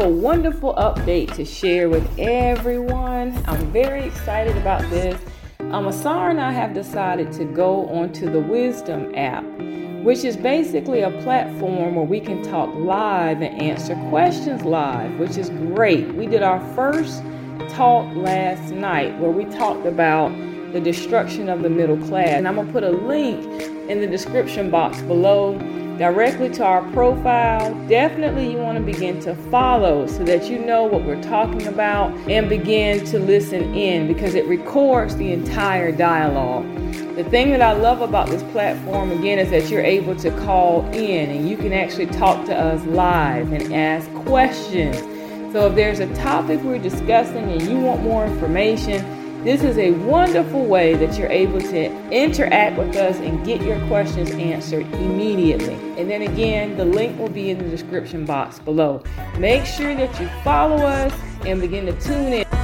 a wonderful update to share with everyone. I'm very excited about this. Um, Asar and I have decided to go onto the Wisdom app, which is basically a platform where we can talk live and answer questions live, which is great. We did our first talk last night where we talked about the destruction of the middle class. And I'm to put a link in the description box below directly to our profile. Definitely, you want to begin to follow so that you know what we're talking about and begin to listen in because it records the entire dialogue. The thing that I love about this platform again is that you're able to call in and you can actually talk to us live and ask questions. So if there's a topic we're discussing and you want more information, this is a wonderful way that you're able to interact with us and get your questions answered immediately. And then again, the link will be in the description box below. Make sure that you follow us and begin to tune in.